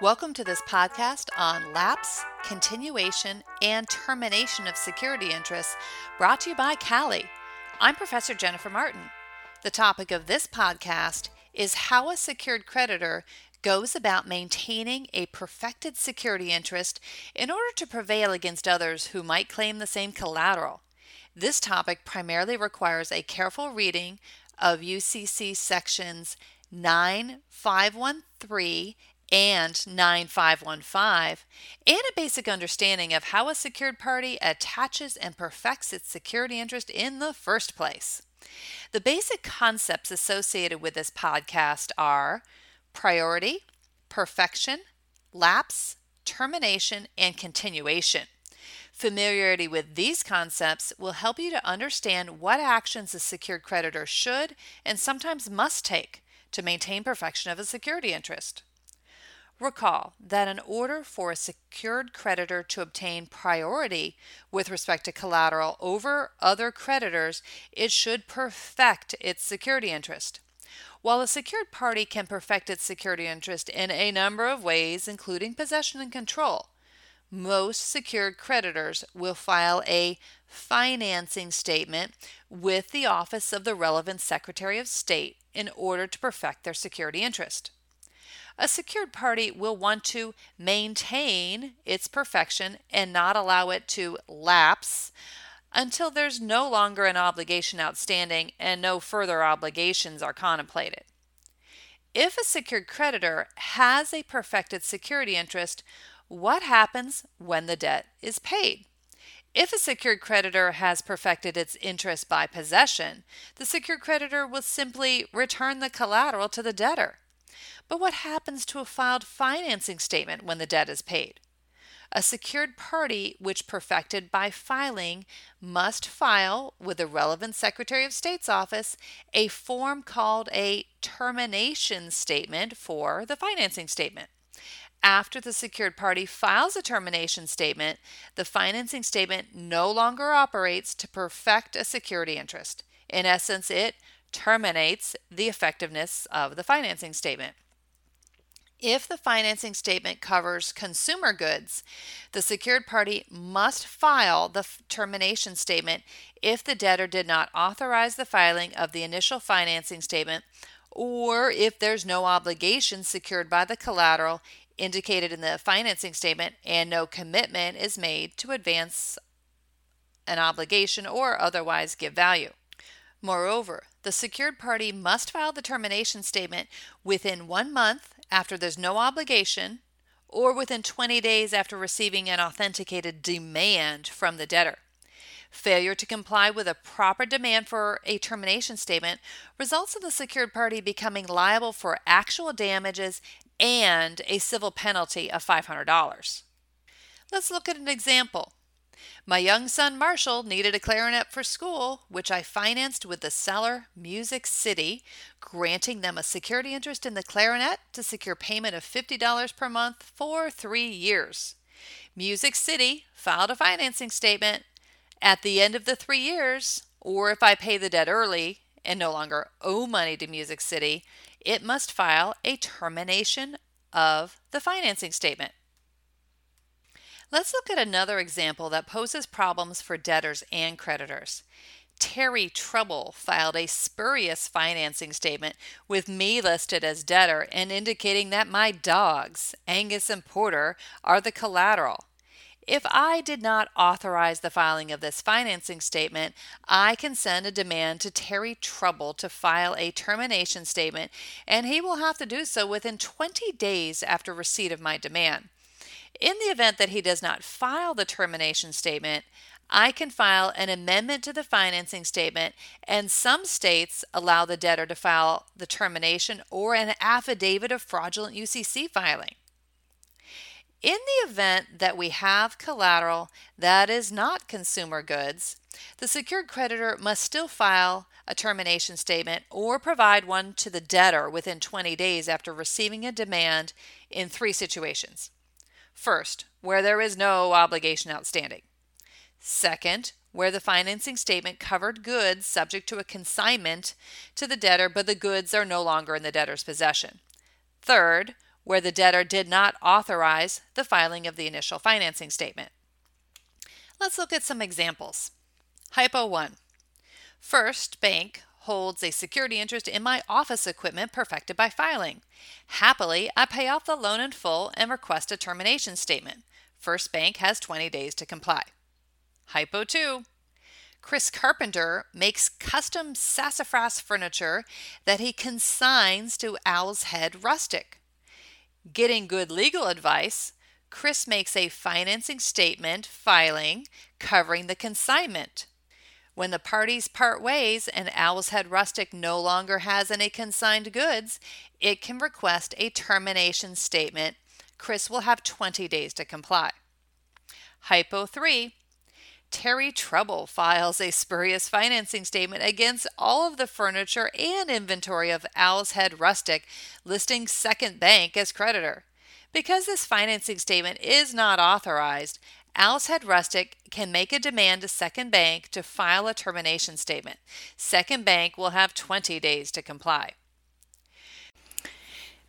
Welcome to this podcast on lapse, continuation, and termination of security interests brought to you by Cali. I'm Professor Jennifer Martin. The topic of this podcast is how a secured creditor goes about maintaining a perfected security interest in order to prevail against others who might claim the same collateral. This topic primarily requires a careful reading of UCC sections 9513 and 9515, and a basic understanding of how a secured party attaches and perfects its security interest in the first place. The basic concepts associated with this podcast are priority, perfection, lapse, termination, and continuation. Familiarity with these concepts will help you to understand what actions a secured creditor should and sometimes must take to maintain perfection of a security interest. Recall that in order for a secured creditor to obtain priority with respect to collateral over other creditors, it should perfect its security interest. While a secured party can perfect its security interest in a number of ways, including possession and control, most secured creditors will file a financing statement with the office of the relevant Secretary of State in order to perfect their security interest. A secured party will want to maintain its perfection and not allow it to lapse until there's no longer an obligation outstanding and no further obligations are contemplated. If a secured creditor has a perfected security interest, what happens when the debt is paid? If a secured creditor has perfected its interest by possession, the secured creditor will simply return the collateral to the debtor. But what happens to a filed financing statement when the debt is paid? A secured party which perfected by filing must file with the relevant Secretary of State's office a form called a termination statement for the financing statement. After the secured party files a termination statement, the financing statement no longer operates to perfect a security interest. In essence, it terminates the effectiveness of the financing statement. If the financing statement covers consumer goods, the secured party must file the termination statement if the debtor did not authorize the filing of the initial financing statement or if there's no obligation secured by the collateral indicated in the financing statement and no commitment is made to advance an obligation or otherwise give value. Moreover, the secured party must file the termination statement within one month after there's no obligation or within 20 days after receiving an authenticated demand from the debtor. Failure to comply with a proper demand for a termination statement results in the secured party becoming liable for actual damages and a civil penalty of $500. Let's look at an example. My young son Marshall needed a clarinet for school, which I financed with the seller Music City, granting them a security interest in the clarinet to secure payment of $50 per month for three years. Music City filed a financing statement at the end of the three years, or if I pay the debt early and no longer owe money to Music City, it must file a termination of the financing statement. Let's look at another example that poses problems for debtors and creditors. Terry Trouble filed a spurious financing statement with me listed as debtor and indicating that my dogs, Angus and Porter, are the collateral. If I did not authorize the filing of this financing statement, I can send a demand to Terry Trouble to file a termination statement, and he will have to do so within 20 days after receipt of my demand. In the event that he does not file the termination statement, I can file an amendment to the financing statement, and some states allow the debtor to file the termination or an affidavit of fraudulent UCC filing. In the event that we have collateral that is not consumer goods, the secured creditor must still file a termination statement or provide one to the debtor within 20 days after receiving a demand in three situations. First, where there is no obligation outstanding. Second, where the financing statement covered goods subject to a consignment to the debtor, but the goods are no longer in the debtor's possession. Third, where the debtor did not authorize the filing of the initial financing statement. Let's look at some examples. Hypo 1. First Bank holds a security interest in my office equipment perfected by filing. Happily, I pay off the loan in full and request a termination statement. First Bank has 20 days to comply. Hypo 2. Chris Carpenter makes custom sassafras furniture that he consigns to Owl's Head Rustic. Getting good legal advice, Chris makes a financing statement filing covering the consignment. When the parties part ways and Owl's Head Rustic no longer has any consigned goods, it can request a termination statement. Chris will have 20 days to comply. Hypo 3 Terry Trouble files a spurious financing statement against all of the furniture and inventory of Owl's Head Rustic, listing Second Bank as creditor. Because this financing statement is not authorized, Owl's Head Rustic can make a demand to Second Bank to file a termination statement. Second Bank will have 20 days to comply.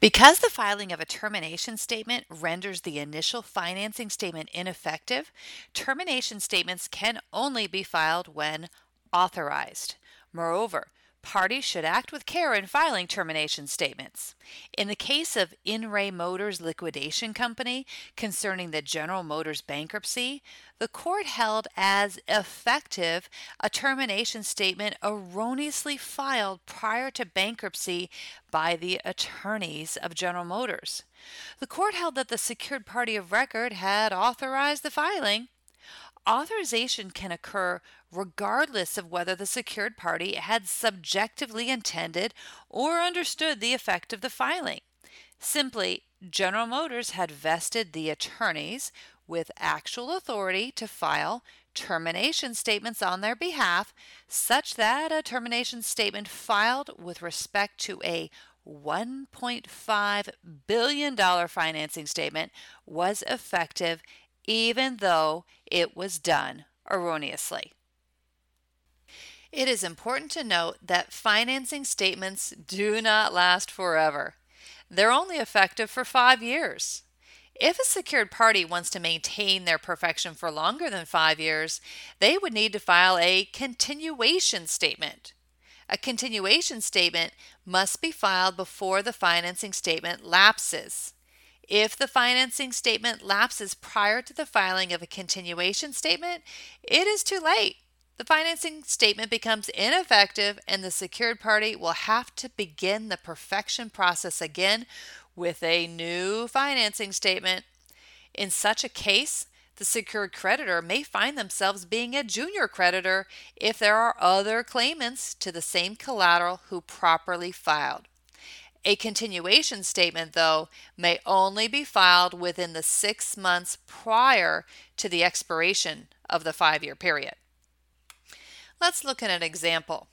Because the filing of a termination statement renders the initial financing statement ineffective, termination statements can only be filed when authorized. Moreover, parties should act with care in filing termination statements. In the case of In Re Motors Liquidation Company concerning the General Motors bankruptcy, the court held as effective a termination statement erroneously filed prior to bankruptcy by the attorneys of General Motors. The court held that the secured party of record had authorized the filing authorization can occur regardless of whether the secured party had subjectively intended or understood the effect of the filing. Simply, General Motors had vested the attorneys with actual authority to file termination statements on their behalf, such that a termination statement filed with respect to a $1.5 billion financing statement was effective even though it was done erroneously. It is important to note that financing statements do not last forever. They're only effective for five years. If a secured party wants to maintain their perfection for longer than five years, they would need to file a continuation statement. A continuation statement must be filed before the financing statement lapses. If the financing statement lapses prior to the filing of a continuation statement, it is too late. The financing statement becomes ineffective, and the secured party will have to begin the perfection process again with a new financing statement. In such a case, the secured creditor may find themselves being a junior creditor if there are other claimants to the same collateral who properly filed. A continuation statement, though, may only be filed within the six months prior to the expiration of the five year period. Let's look at an example.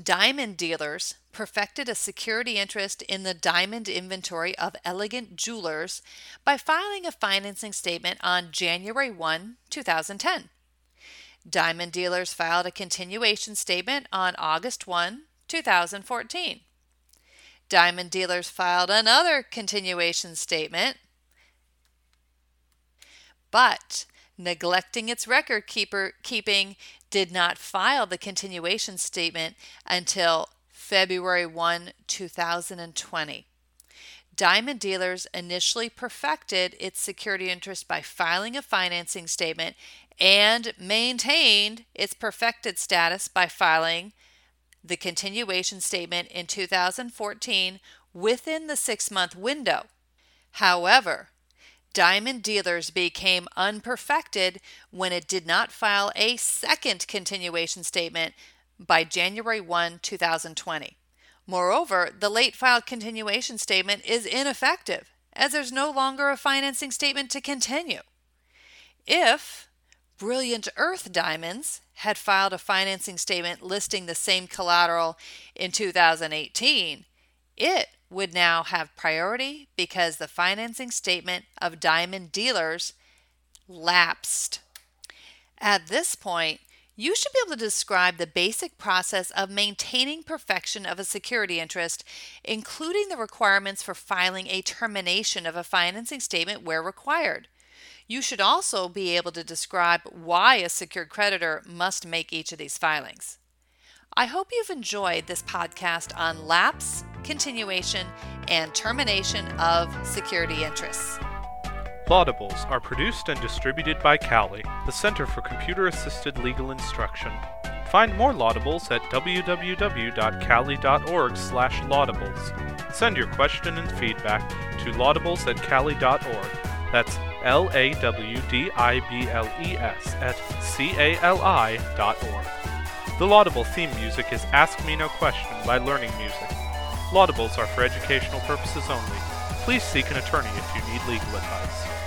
Diamond dealers perfected a security interest in the diamond inventory of Elegant Jewelers by filing a financing statement on January 1, 2010. Diamond dealers filed a continuation statement on August 1, 2014. Diamond Dealers filed another continuation statement, but neglecting its record keeper keeping did not file the continuation statement until February 1, 2020. Diamond Dealers initially perfected its security interest by filing a financing statement and maintained its perfected status by filing the continuation statement in 2014 within the six month window. However, Diamond Dealers became unperfected when it did not file a second continuation statement by January 1, 2020. Moreover, the late filed continuation statement is ineffective as there's no longer a financing statement to continue. If Brilliant Earth Diamonds had filed a financing statement listing the same collateral in 2018, it would now have priority because the financing statement of diamond dealers lapsed. At this point, You should be able to describe the basic process of maintaining perfection of a security interest, including the requirements for filing a termination of a financing statement where required. You should also be able to describe why a secured creditor must make each of these filings. I hope you've enjoyed this podcast on lapse, continuation, and termination of security interests. Lawdibles are produced and distributed by CALI, the Center for Computer Assisted Legal Instruction. Find more Lawdibles at www.cali.org/lawdibles. Send your question and feedback to lawdibles at cali.org. That's L A W D I B L E S at C A L I dot org. The Lawdible theme music is Ask Me No Question by Learning Music. Lawdibles are for educational purposes only. Please seek an attorney if you need legal advice.